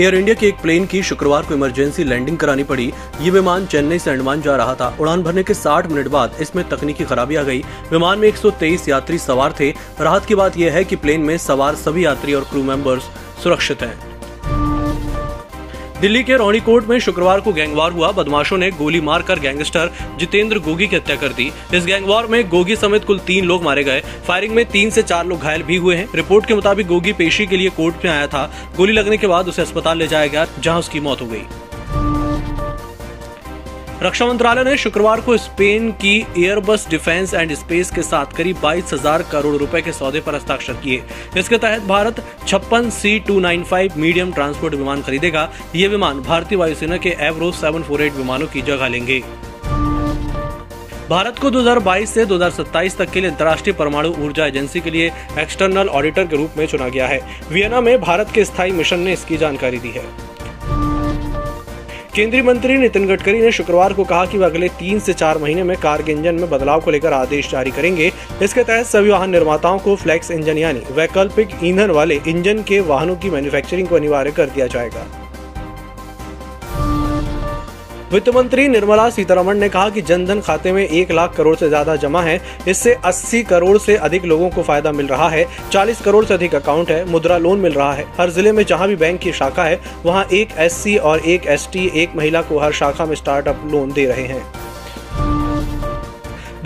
Air India के एक plane की शुक्रवार को इमरजेंसी लैंडिंग करानी पड़ी। ये विमान चेन्नई से अंडमान जा रहा था। उड़ान भरने के 60 मिनट बाद इसमें तकनीकी खराबी आ गई। विमान में 123 यात्री सवार थे। राहत की बात यह है कि प्लेन में सवार सभी यात्री और क्रू मेंबर्स सुरक्षित हैं। दिल्ली के रौनी कोर्ट में शुक्रवार को गैंगवार हुआ। बदमाशों ने गोली मारकर गैंगस्टर जितेंद्र गोगी की हत्या कर दी। इस गैंगवार में गोगी समेत कुल तीन लोग मारे गए। फायरिंग में तीन से चार लोग घायल भी हुए हैं। रिपोर्ट के मुताबिक गोगी पेशी के लिए कोर्ट में आया था। गोली लगने के बाद उसे अस्पताल ले जाया गया, जहाँ उसकी मौत हो गई। रक्षा मंत्रालय ने शुक्रवार को स्पेन की एयरबस डिफेंस एंड स्पेस के साथ करीब बाईस हज़ार करोड़ रुपए के सौदे पर हस्ताक्षर किए। इसके तहत भारत छप्पन C two nine five medium transport विमान खरीदेगा। ये विमान भारतीय वायुसेना के एवरो सेवन फोर एट विमानों की जगह लेंगे। भारत को 2022 से 2027 तक के लिए अंतर्राष्ट्रीय परमाणु ऊर्जा एजेंसी के लिए एक्सटर्नल ऑडिटर के रूप में चुना गया है। वियना में भारत के स्थायी मिशन ने इसकी जानकारी दी है। केंद्रीय मंत्री नितिन गडकरी ने शुक्रवार को कहा कि वह अगले तीन से चार महीने में कार के इंजन में बदलाव को लेकर आदेश जारी करेंगे। इसके तहत सभी वाहन निर्माताओं को फ्लेक्स इंजन यानी वैकल्पिक ईंधन वाले इंजन के वाहनों की मैन्युफैक्चरिंग को अनिवार्य कर दिया जाएगा। वित्त मंत्री निर्मला सीतारमण ने कहा कि जनधन खाते में एक लाख करोड़ से ज़्यादा जमा है। इससे 80 करोड़ से अधिक लोगों को फ़ायदा मिल रहा है। 40 करोड़ से अधिक अकाउंट है, मुद्रा लोन मिल रहा है। हर ज़िले में जहाँ भी बैंक की शाखा है, वहाँ एक एससी और एक एसटी, एक महिला को हर शाखा में स्टार्टअप लोन दे रहे हैं।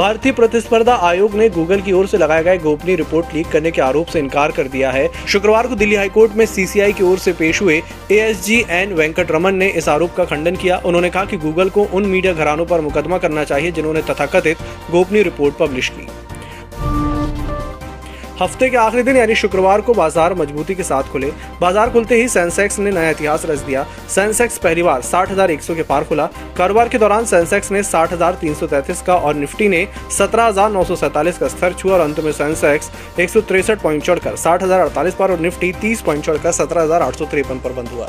भारतीय प्रतिस्पर्धा आयोग ने गूगल की ओर से लगाए गए गोपनीय रिपोर्ट लीक करने के आरोप से इनकार कर दिया है। शुक्रवार को दिल्ली हाईकोर्ट में सीसीआई की ओर से पेश हुए एएसजी एन वेंकट रमन ने इस आरोप का खंडन किया। उन्होंने कहा कि गूगल को उन मीडिया घरानों पर मुकदमा करना चाहिए जिन्होंने तथाकथित गोपनीय रिपोर्ट पब्लिश की। हफ़्ते के आखिरी दिन, यानी शुक्रवार को बाज़ार मजबूती के साथ खुले। बाज़ार खुलते ही सेंसेक्स ने नया इतिहास रच दिया। सेंसेक्स पहली बार साठ हज़ार एक सौ के पार खुला। कारोबार के दौरान सेंसेक्स ने साठ हज़ार तीन सौ तैतीस का और निफ्टी ने सत्रह हज़ार नौ सौ सैंतालीस का स्तर छुआ और अंत में सेंसेक्स एक पॉइंट चढ़कर साठ हज़ार अड़तालीस पर और निफ्टी तीस पॉइंट चढ़कर सत्रह पर बंद हुआ।